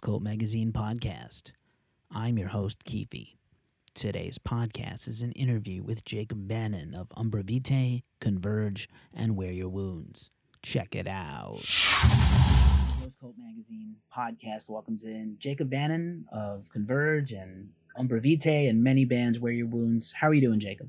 Ghost Cult Magazine podcast. I'm your host, Keefe. Today's podcast is an interview with Jacob Bannon of Umbra Vitae, Converge, and Wear Your Wounds. Check it out. Ghost Cult Magazine podcast welcomes in Jacob Bannon of Converge and Umbra Vitae and many bands Wear Your Wounds. How are you doing, Jacob?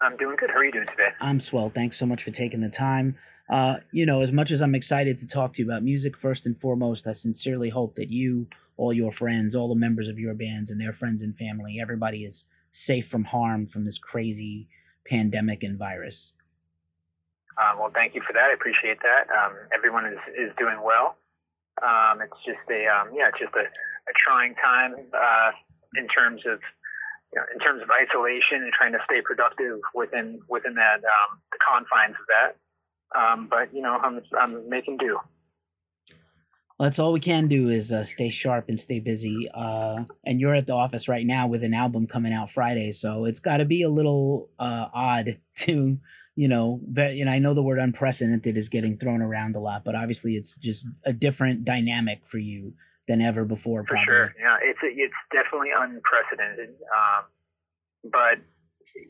I'm doing good. How are you doing today? I'm swell. Thanks so much for taking the time. Uh, you know, as much as I'm excited to talk to you about music, first and foremost, I sincerely hope that you, all your friends, all the members of your bands and their friends and family, everybody is safe from harm from this crazy pandemic and virus. Uh, well, thank you for that. I appreciate that. Um, everyone is, is doing well. Um, it's just a um, yeah, it's just a, a trying time uh, in terms of you know, in terms of isolation and trying to stay productive within within that um, the confines of that. Um, but you know, I'm I'm making do. Well, that's all we can do is uh, stay sharp and stay busy. Uh, and you're at the office right now with an album coming out Friday, so it's got to be a little uh, odd to, you know, but you know, I know the word unprecedented is getting thrown around a lot, but obviously it's just a different dynamic for you than ever before. For probably. sure, yeah, it's it's definitely unprecedented. Um, but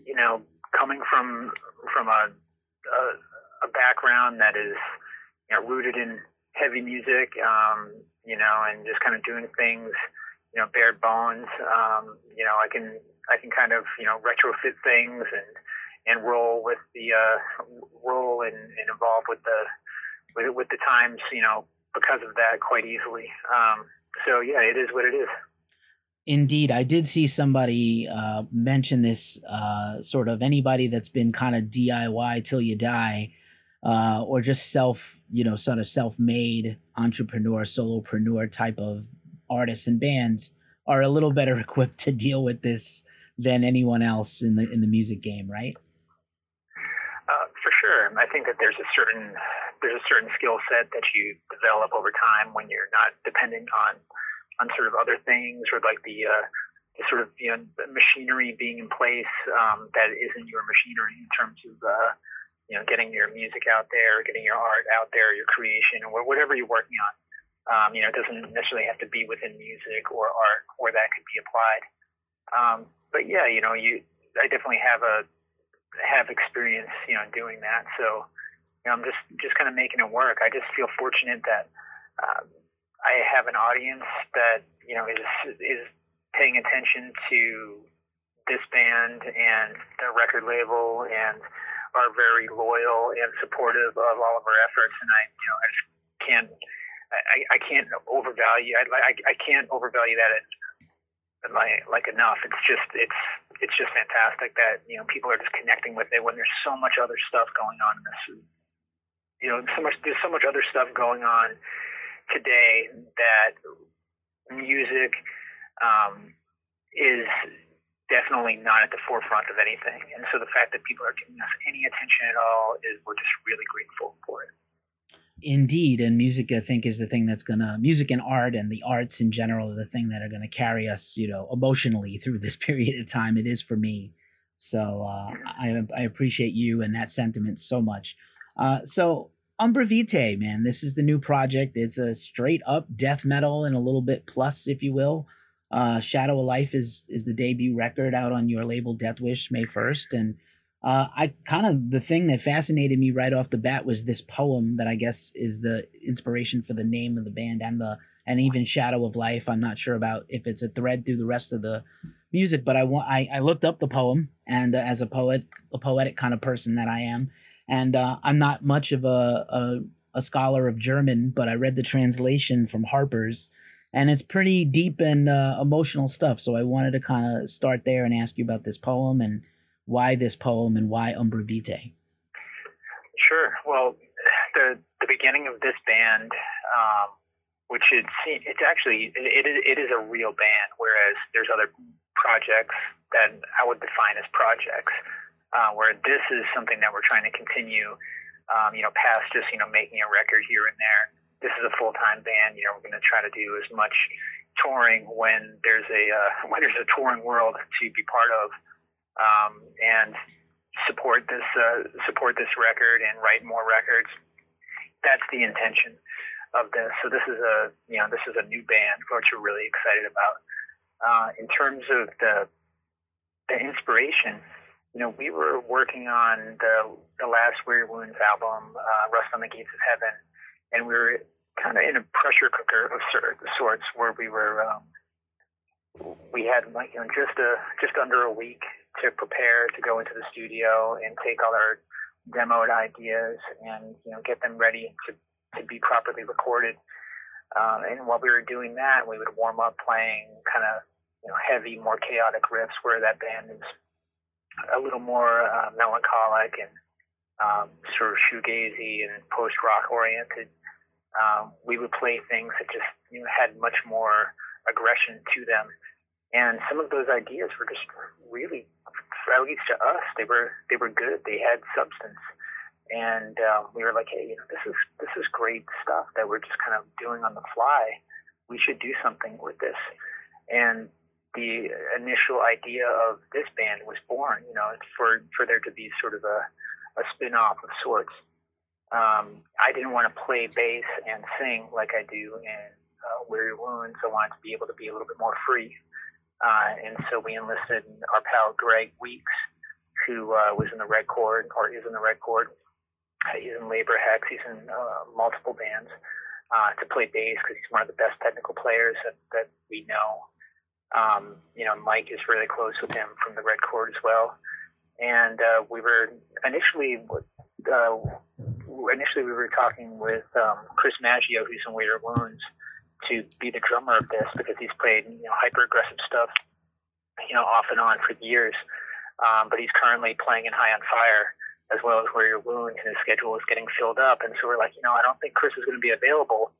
you know, coming from from a, a a background that is you know rooted in heavy music, um, you know, and just kind of doing things, you know, bare bones. Um, you know, I can I can kind of you know retrofit things and and roll with the uh, roll and, and involve with the with with the times, you know, because of that quite easily. Um, so yeah, it is what it is. Indeed, I did see somebody uh, mention this uh, sort of anybody that's been kind of DIY till you die uh, or just self, you know, sort of self-made entrepreneur, solopreneur type of artists and bands are a little better equipped to deal with this than anyone else in the in the music game, right? Uh, for sure, I think that there's a certain there's a certain skill set that you develop over time when you're not dependent on on sort of other things or like the uh, the sort of you know machinery being in place um, that isn't your machinery in terms of uh, you know, getting your music out there, getting your art out there, your creation, or whatever you're working on. Um, you know, it doesn't necessarily have to be within music or art where that could be applied. Um, but yeah, you know, you, I definitely have a, have experience, you know, doing that. So, you know, I'm just, just kind of making it work. I just feel fortunate that, um, I have an audience that, you know, is, is paying attention to this band and the record label and, are very loyal and supportive of all of our efforts, and I, you know, I just can't, I, I can't overvalue, I, I, I can't overvalue that like, like enough. It's just, it's, it's just fantastic that you know people are just connecting with it when there's so much other stuff going on in this. You know, so much there's so much other stuff going on today that music um, is definitely not at the forefront of anything. And so the fact that people are giving us any attention at all is we're just really grateful for it. Indeed, and music I think is the thing that's gonna music and art and the arts in general are the thing that are gonna carry us, you know, emotionally through this period of time. It is for me. So uh, I I appreciate you and that sentiment so much. Uh, so Umbra Vitae, man, this is the new project. It's a straight up death metal and a little bit plus, if you will. Uh, Shadow of Life is is the debut record out on your label Deathwish May first, and uh, I kind of the thing that fascinated me right off the bat was this poem that I guess is the inspiration for the name of the band and the and even Shadow of Life. I'm not sure about if it's a thread through the rest of the music, but I want I, I looked up the poem and uh, as a poet, a poetic kind of person that I am, and uh, I'm not much of a, a a scholar of German, but I read the translation from Harper's and it's pretty deep and uh, emotional stuff. So I wanted to kind of start there and ask you about this poem and why this poem and why Umbra Vitae. Sure. Well, the the beginning of this band, um, which it's it's actually it, it is a real band, whereas there's other projects that I would define as projects. Uh, where this is something that we're trying to continue, um, you know, past just you know making a record here and there this is a full time band. You know, we're going to try to do as much touring when there's a uh, when there's a touring world to be part of, um, and support this uh, support this record and write more records. That's the intention. of this. So this is a you know this is a new band, which we're really excited about. Uh, in terms of the the inspiration, you know, we were working on the the last Wear Your Wounds album, uh, Rust on the Gates of Heaven, and we were kind of in a pressure cooker of sorts where we were. Um, we had like you know just a just under a week to prepare to go into the studio and take all our demoed ideas and you know get them ready to to be properly recorded. Um, and while we were doing that, we would warm up playing kind of you know heavy, more chaotic riffs where that band is a little more uh, melancholic and um, sort of shoegazy and post rock oriented. Um, we would play things that just you know had much more aggression to them, and some of those ideas were just really, at least to us, they were they were good. They had substance and um, we were like, hey, you know, this is this is great stuff that we're just kind of doing on the fly. We should do something with this. And the initial idea of this band was born. You know, for for there to be sort of a a spin off of sorts. Um, I didn't want to play bass and sing like I do in uh, Wear Your Wounds. I wanted to be able to be a little bit more free. Uh, and so we enlisted our pal Greg Weeks, who uh, was in the Red Chord, or is in the Red Chord, He's in Labor Hex. He's in uh, multiple bands uh, to play bass because he's one of the best technical players that, that we know. Um, you know, Mike is really close with him from the Red Chord as well. And uh, we were initially, uh, initially we were talking with um, Chris Maggio, who's in Wear Your Wounds, to be the drummer of this because he's played you know hyper aggressive stuff, you know, off and on for years. Um, but he's currently playing in High on Fire as well as Wear Your Wounds, and his schedule is getting filled up. And so we're like, you know, I don't think Chris is going to be available.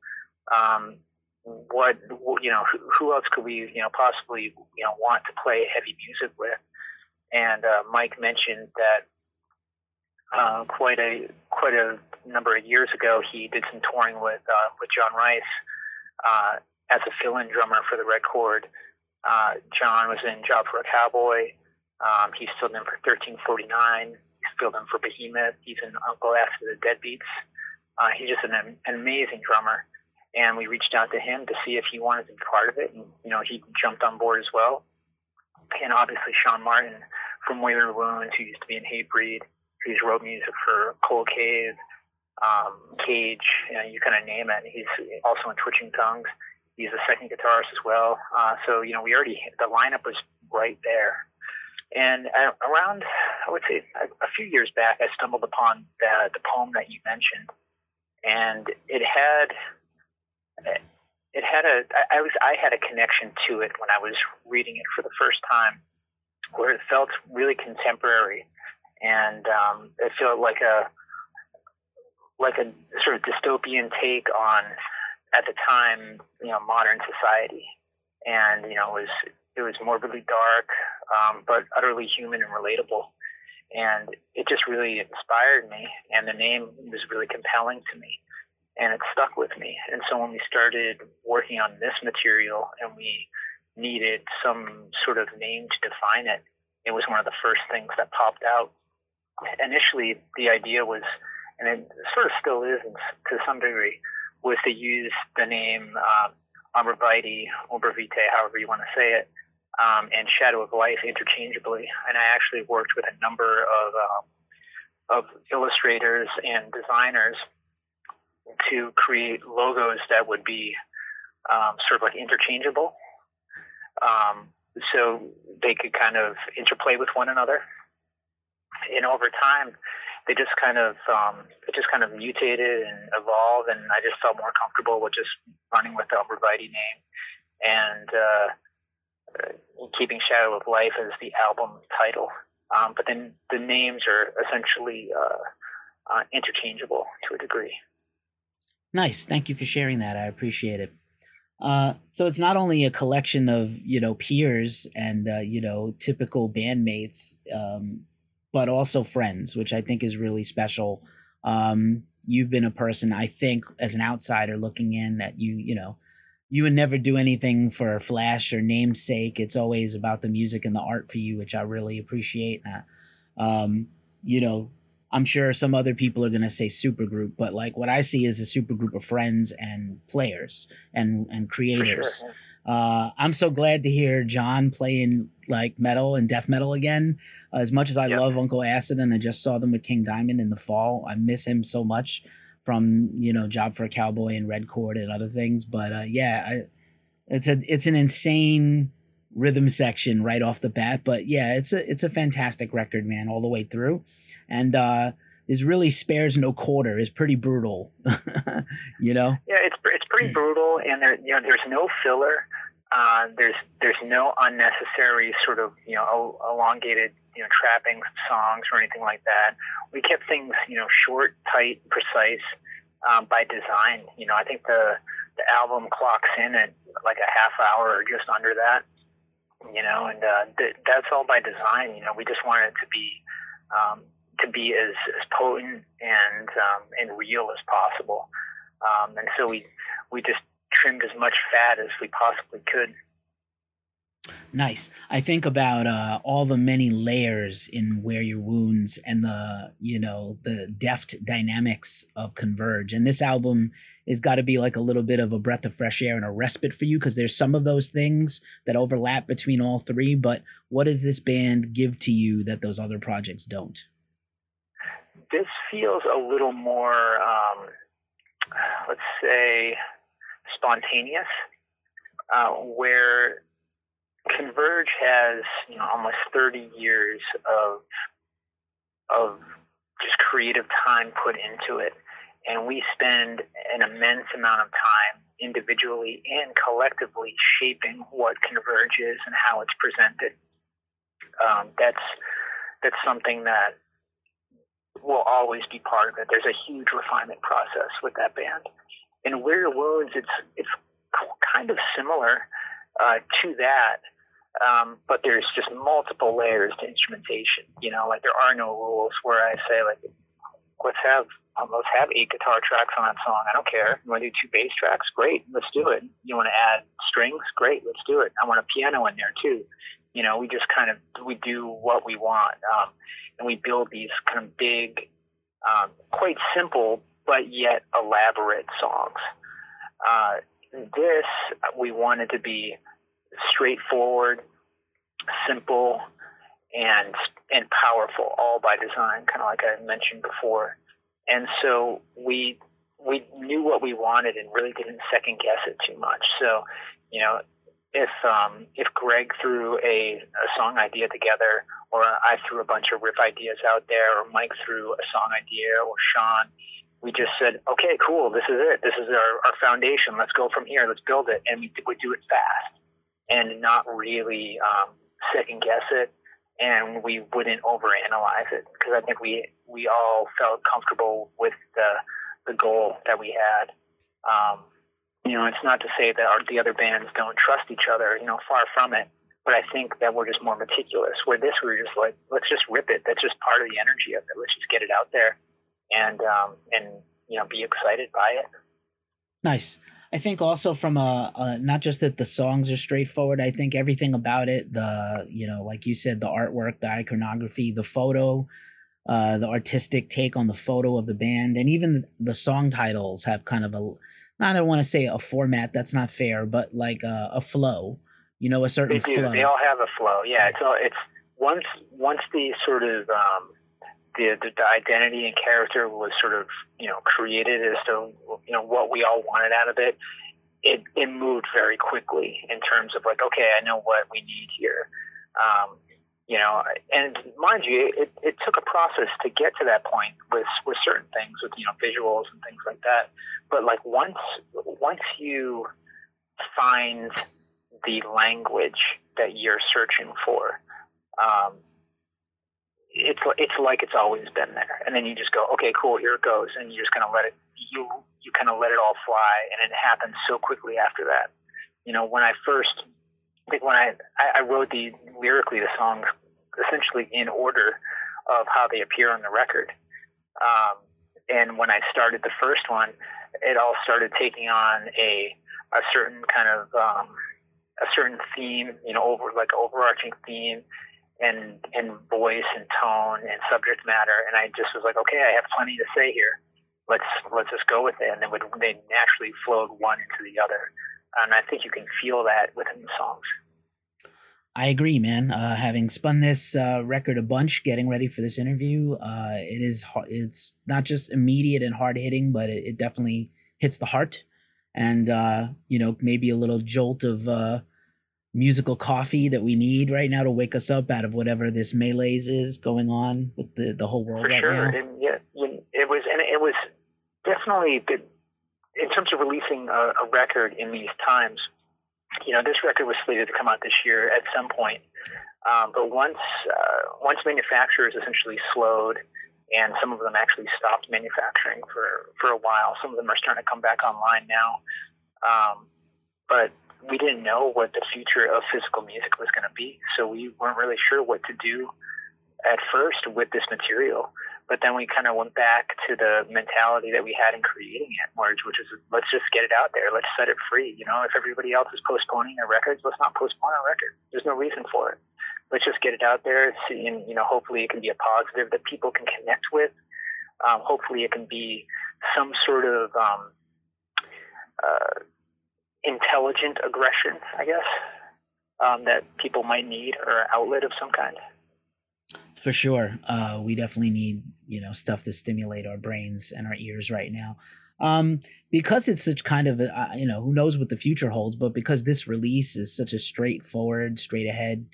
Um, what you know, who, who else could we you know possibly you know want to play heavy music with? And uh, Mike mentioned that uh, quite a quite a number of years ago, he did some touring with uh, with Jon Rice uh, as a fill-in drummer for the Red Chord. Uh, John was in Job for a Cowboy. Um, he's filled in for 1349 He's filled in for Behemoth. He's an Uncle Acid and the Deadbeats. Uh, he's just an, an amazing drummer. And we reached out to him to see if he wanted to be part of it. And, you know, he jumped on board as well. And obviously Sean Martin from Wear Your Wounds, who used to be in Hatebreed, who's wrote music for Cold Cave, um, Cage, you, know, you kind of name it. He's also in Twitching Tongues. He's a second guitarist as well. Uh, so, you know, we already, the lineup was right there. And uh, around, I would say, a, a, few years back, I stumbled upon the, the poem that you mentioned, and it had it had a I was I had a connection to it when I was reading it for the first time, where it felt really contemporary, and um, it felt like a like a sort of dystopian take on at the time you know modern society, and you know it was it was morbidly dark, um, but utterly human and relatable. And it just really inspired me. And the name was really compelling to me. And it stuck with me. And so when we started working on this material and we needed some sort of name to define it, it was one of the first things that popped out. Initially, the idea was, and it sort of still is to some degree, was to use the name uh, Arborvitae, Vitae, however you want to say it, um, and Shadow of Life interchangeably. And I actually worked with a number of um, of illustrators and designers to create logos that would be um, sort of like interchangeable, um, so they could kind of interplay with one another. And over time, they just kind of um, it just kind of mutated and evolved, and I just felt more comfortable with just running with the Umbra Vitae name. And uh, keeping Shadow of Life as the album title. Um, but then the names are essentially uh, uh, interchangeable to a degree. Nice. Thank you for sharing that. I appreciate it. Uh, so it's not only a collection of you know peers and uh, you know typical bandmates, um, but also friends, which I think is really special. Um, you've been a person I think as an outsider looking in that you you know you would never do anything for flash or namesake. It's always about the music and the art for you, which I really appreciate. Uh, um, you know, I'm sure some other people are gonna say supergroup, but like what I see is a supergroup of friends and players and and creators. Sure. Uh, I'm so glad to hear Jon playing like metal and death metal again. Uh, as much as I yep. love Uncle Acid, and I just saw them with King Diamond in the fall, I miss him so much from you know Job for a Cowboy and Red Chord and other things. But uh, yeah, I, it's a it's an insane rhythm section right off the bat. But yeah, it's a it's a fantastic record, man, all the way through, and uh, is really spares no quarter. is pretty brutal, you know. Yeah, it's it's pretty brutal, and there you know there's no filler. Uh, there's there's no unnecessary sort of you know elongated you know trapping songs or anything like that. We kept things you know short, tight, precise um, by design. You know, I think the the album clocks in at like a half hour or just under that you know, and uh, th- that's all by design. You know, we just wanted it to be um, to be as, as potent and um, and real as possible. Um, and so we we just trimmed as much fat as we possibly could. Nice. I think about uh, all the many layers in Wear Your Wounds and the, you know, the deft dynamics of Converge. And this album has got to be like a little bit of a breath of fresh air and a respite for you because there's some of those things that overlap between all three. But what does this band give to you that those other projects don't? This feels a little more, um, let's say, spontaneous, uh, where Converge has you know almost 30 years of of just creative time put into it, and we spend an immense amount of time individually and collectively shaping what Converge is and how it's presented. Um, that's that's something that will always be part of it. There's a huge refinement process with that band. In Your Wounds, it's it's kind of similar uh, to that. Um, but there's just multiple layers to instrumentation. You know, like there are no rules where I say like, let's have um, let's have eight guitar tracks on that song. I don't care. You want to do two bass tracks? Great, let's do it. You want to add strings? Great, let's do it. I want a piano in there too. You know, we just kind of we do what we want, um, and we build these kind of big, um, quite simple but yet elaborate songs. Uh, this we wanted to be straightforward, simple, and and powerful, all by design, kind of like I mentioned before. And so we we knew what we wanted and really didn't second guess it too much. So, you know, if um, if Greg threw a, a song idea together, or I threw a bunch of riff ideas out there, or Mike threw a song idea, or Sean, we just said, okay, cool, this is it. This is our, our foundation. Let's go from here. Let's build it, and we we do it fast and not really um, second guess it, and we wouldn't overanalyze it because I think we we all felt comfortable with the the goal that we had. Um, you know, it's not to say that our, the other bands don't trust each other. You know, far from it. But I think that we're just more meticulous. Where this, we're just like, let's just rip it. That's just part of the energy of it. Let's just get it out there, and um, and you know, be excited by it. Nice. I think also from a, a, not just that the songs are straightforward. I think everything about it, the you know, like you said, the artwork, the iconography, the photo, uh, the artistic take on the photo of the band, and even the, song titles have kind of a, I don't want to say a format. That's not fair, but like a, a flow. You know, a certain they do. flow. They all have a flow. Yeah, it's all, it's once once the sort of um, the, the, the identity and character was sort of you know created as to you know what we all wanted out of it. It it moved very quickly in terms of like okay, I know what we need here. Um, you know, and mind you, it, it took a process to get to that point with with certain things, with you know visuals and things like that. But like once once you find the language that you're searching for, um, it's it's like it's always been there, and then you just go, okay, cool, here it goes, and you just kind of let it you you kind of let it all fly, and it happens so quickly after that. You know, when I first, I think when I I, I wrote the lyrically the songs essentially in order of how they appear on the record, um, and when I started the first one, it all started taking on a a certain kind of um, a certain theme, you know, over like overarching theme and and voice and tone and subject matter. And I just was like, okay, I have plenty to say here. Let's let's just go with it. And then would, they naturally flowed one into the other. And I think you can feel that within the songs. I agree, man. Uh, having spun this uh, record a bunch, getting ready for this interview, uh, it is it's not just immediate and hard hitting, but it, it, definitely hits the heart, and uh, you know maybe a little jolt of uh, musical coffee that we need right now to wake us up out of whatever this malaise is going on with the the whole world For right sure. now. And yeah, it was, and it was definitely in terms of releasing a, a record in these times. You know, this record was slated to come out this year at some point, um, but once uh, once manufacturers essentially slowed and some of them actually stopped manufacturing for, for a while. Some of them are starting to come back online now. Um, but we didn't know what the future of physical music was going to be, so we weren't really sure what to do at first with this material. But then we kind of went back to the mentality that we had in creating it, which is let's just get it out there, let's set it free. You know, if everybody else is postponing their records, let's not postpone our record. There's no reason for it. Let's just get it out there, see, and you know, hopefully it can be a positive that people can connect with. Um, hopefully, it can be some sort of um, uh, intelligent aggression, I guess, um, that people might need or outlet of some kind. For sure, uh, we definitely need you know stuff to stimulate our brains and our ears right now. Um, because it's such kind of a, uh, you know who knows what the future holds, but because this release is such a straightforward, straight ahead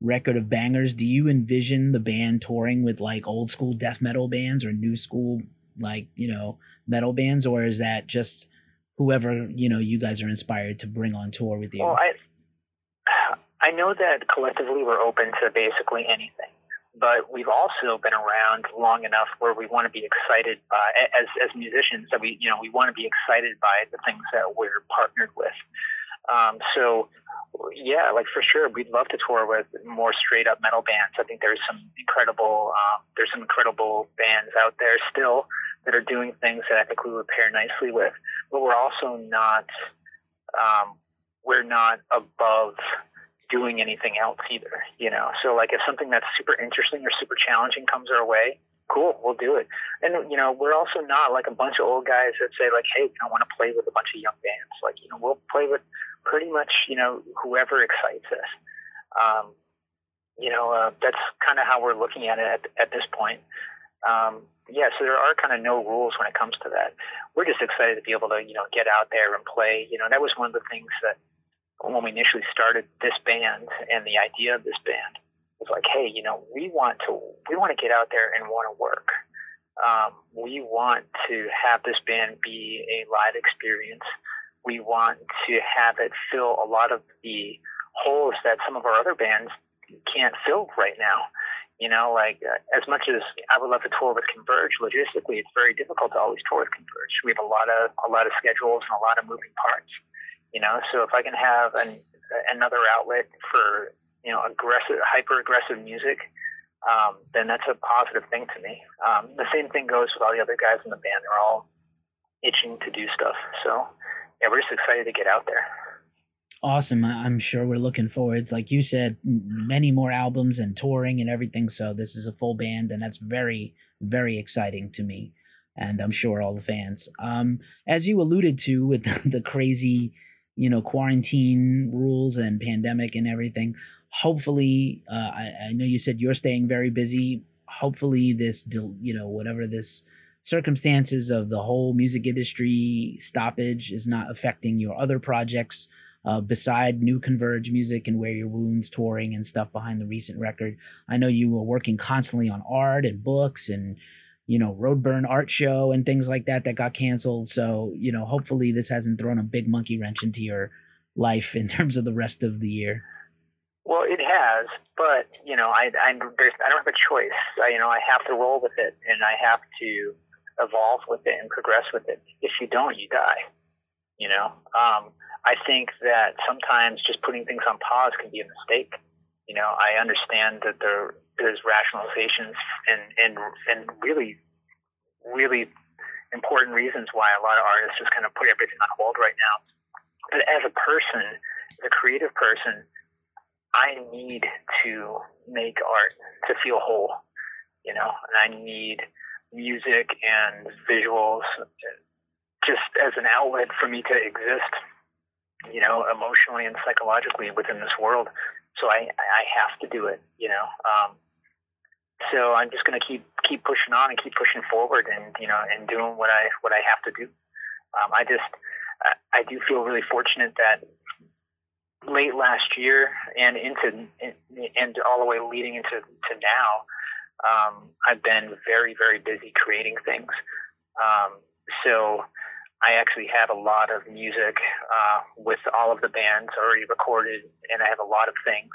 record of bangers, do you envision the band touring with like old school death metal bands or new school like you know metal bands, or is that just whoever you know you guys are inspired to bring on tour with you? Well, I I know that collectively we're open to basically anything, but we've also been around long enough where we want to be excited by as as musicians that we you know we want to be excited by the things that we're partnered with. Um, so yeah, like for sure, we'd love to tour with more straight up metal bands. I think there's some incredible, um, there's some incredible bands out there still that are doing things that I think we would pair nicely with. But we're also not, um, we're not above doing anything else either. You know, so like if something that's super interesting or super challenging comes our way, cool, we'll do it. And you know, we're also not like a bunch of old guys that say like, hey, I don't want to play with a bunch of young bands. Like, you know, we'll play with pretty much, you know, whoever excites us. Um, you know, uh, that's kind of how we're looking at it at, at this point. Um, yeah, so there are kind of no rules when it comes to that. We're just excited to be able to, you know, get out there and play. You know, that was one of the things that when we initially started this band and the idea of this band was like, hey, you know, we want to we want to get out there and want to work. Um, we want to have this band be a live experience we want to have it fill a lot of the holes that some of our other bands can't fill right now. You know, like uh, as much as I would love to tour with Converge, logistically, it's very difficult to always tour with Converge. We have a lot of a lot of schedules and a lot of moving parts. You know, so if I can have an, another outlet for you know aggressive, hyper aggressive music, um, then that's a positive thing to me. Um, the same thing goes with all the other guys in the band. They're all itching to do stuff. So yeah, we're just excited to get out there. Awesome. I'm sure we're looking forward. Like you said, many more albums and touring and everything. So this is a full band, and that's very, very exciting to me, and I'm sure all the fans. Um, as you alluded to with the, crazy, you know, quarantine rules and pandemic and everything. Hopefully, uh, I, I know you said you're staying very busy. Hopefully, this, you know, whatever this circumstances of the whole music industry stoppage is not affecting your other projects uh, beside new converge music and wear your wounds touring and stuff behind the recent record i know you were working constantly on art and books and you know roadburn art show and things like that that got canceled so you know hopefully this hasn't thrown a big monkey wrench into your life in terms of the rest of the year well, it has, but you know, I I, I don't have a choice. I, you know, I have to roll with it, and I have to evolve with it and progress with it. If you don't, you die. You know, um, I think that sometimes just putting things on pause can be a mistake. You know, I understand that there there's rationalizations and and and really really important reasons why a lot of artists just kind of put everything on hold right now. But as a person, as a creative person, I need to make art to feel whole, you know, and I need music and visuals just as an outlet for me to exist, you know, emotionally and psychologically within this world. So I, I have to do it, you know. Um, so I'm just going to keep keep pushing on and keep pushing forward, and you know, and doing what I what I have to do. Um, I just I, I do feel really fortunate that late last year and into and all the way leading into to now, um, I've been very very busy creating things. Um, so I actually have a lot of music uh, with all of the bands already recorded, and I have a lot of things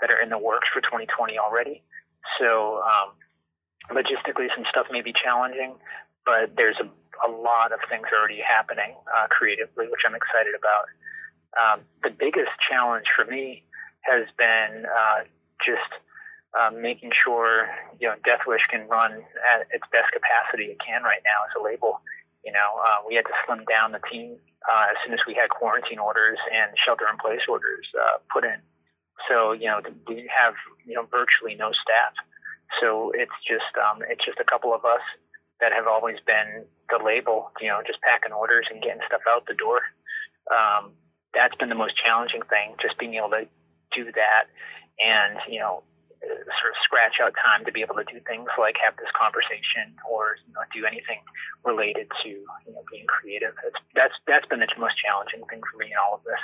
that are in the works for 2020 already. So um, logistically, some stuff may be challenging, but there's a, a lot of things already happening uh, creatively, which I'm excited about. Um, the biggest challenge for me has been uh, just uh, making sure you know Deathwish can run at its best capacity it can right now as a label. You know, uh, we had to slim down the team uh, as soon as we had quarantine orders and shelter-in-place orders uh, put in. So you know, we have you know virtually no staff. So it's just um, it's just a couple of us that have always been the label. You know, just packing orders and getting stuff out the door. Um, that's been the most challenging thing, just being able to do that and you know sort of scratch out time to be able to do things like have this conversation or you know, do anything related to you know being creative. It's, that's that's been the most challenging thing for me in all of this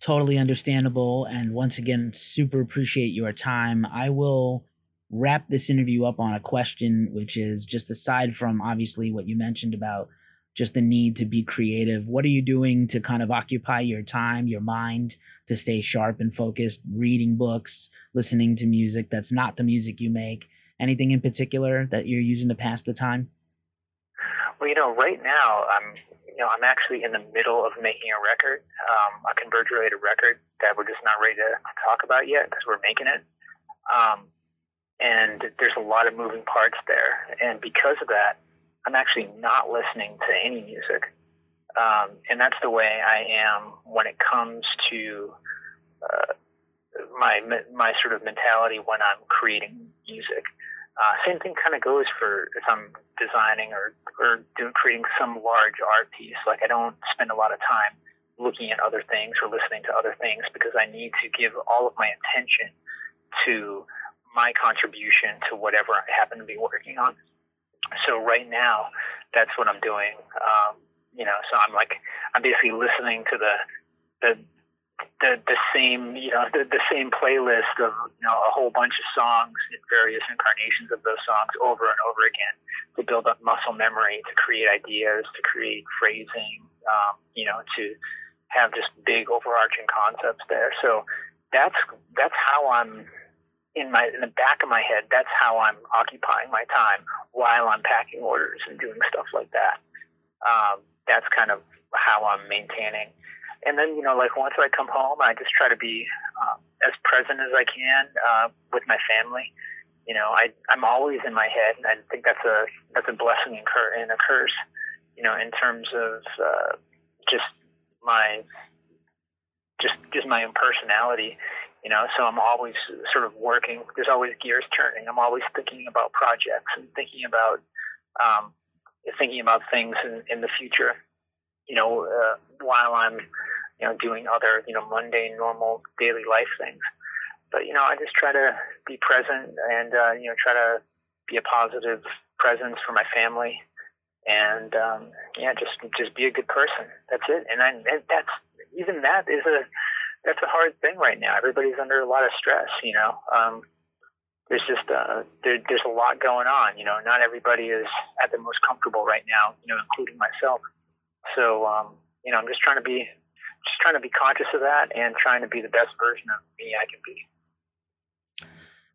totally understandable. And once again, super appreciate your time. I will wrap this interview up on a question, which is just aside from obviously what you mentioned about just the need to be creative, what are you doing to kind of occupy your time, your mind to stay sharp and focused, reading books, listening to music that's not the music you make? Anything in particular that you're using to pass the time? Well, you know, right now I'm you know, I'm actually in the middle of making a record, um, a converge related record that we're just not ready to talk about yet because we're making it. Um, and there's a lot of moving parts there. And because of that, I'm actually not listening to any music. Um, and that's the way I am when it comes to uh, my my sort of mentality when I'm creating music. Uh, same thing kind of goes for if I'm designing or, or doing, creating some large art piece. Like I don't spend a lot of time looking at other things or listening to other things because I need to give all of my attention to my contribution to whatever I happen to be working on. So right now, that's what I'm doing. Um, you know, so I'm like, I'm basically listening to the the the the same you know the, the same playlist of you know a whole bunch of songs in various incarnations of those songs over and over again to build up muscle memory to create ideas to create phrasing um, you know to have just big overarching concepts there so that's that's how I'm in my in the back of my head that's how I'm occupying my time while I'm packing orders and doing stuff like that um, that's kind of how I'm maintaining and then you know like once I come home, I just try to be um, as present as I can uh, with my family. You know, I I'm always in my head, and I think that's a that's a blessing and, cur- and a curse. You know, in terms of uh, just my just just my own personality. You know, so I'm always sort of working. There's always gears turning. I'm always thinking about projects and thinking about um, thinking about things in, in the future you know, uh, while I'm, you know, doing other, you know, mundane, normal daily life things. But, you know, I just try to be present and, uh, you know, try to be a positive presence for my family. And, um, yeah, just, just be a good person. That's it. And I, that's, even that is a, that's a hard thing right now. Everybody's under a lot of stress, you know. Um, there's just uh, there, there's a lot going on. You know, not everybody is at the most comfortable right now. You know, including myself. So, um, you know, I'm just trying to be, just trying to be conscious of that and trying to be the best version of me I can be.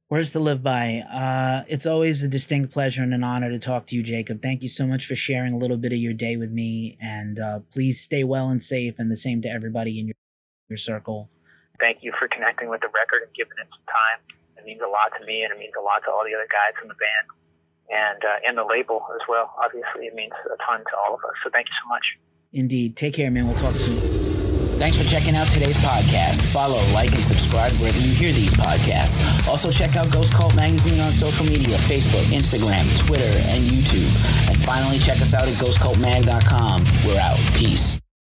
Words to live by. Uh, it's always a distinct pleasure and an honor to talk to you, Jacob. Thank you so much for sharing a little bit of your day with me. And uh, please stay well and safe, and the same to everybody in your, your circle. Thank you for connecting with the record and giving it some time. It means a lot to me, and it means a lot to all the other guys in the band and uh, and the label as well. Obviously, it means a ton to all of us. So thank you so much. Indeed. Take care, man. We'll talk soon. Thanks for checking out today's podcast. Follow, like, and subscribe wherever you hear these podcasts. Also, check out Ghost Cult Magazine on social media Facebook, Instagram, Twitter, and YouTube. And finally, check us out at ghostcultmag.com. We're out. Peace.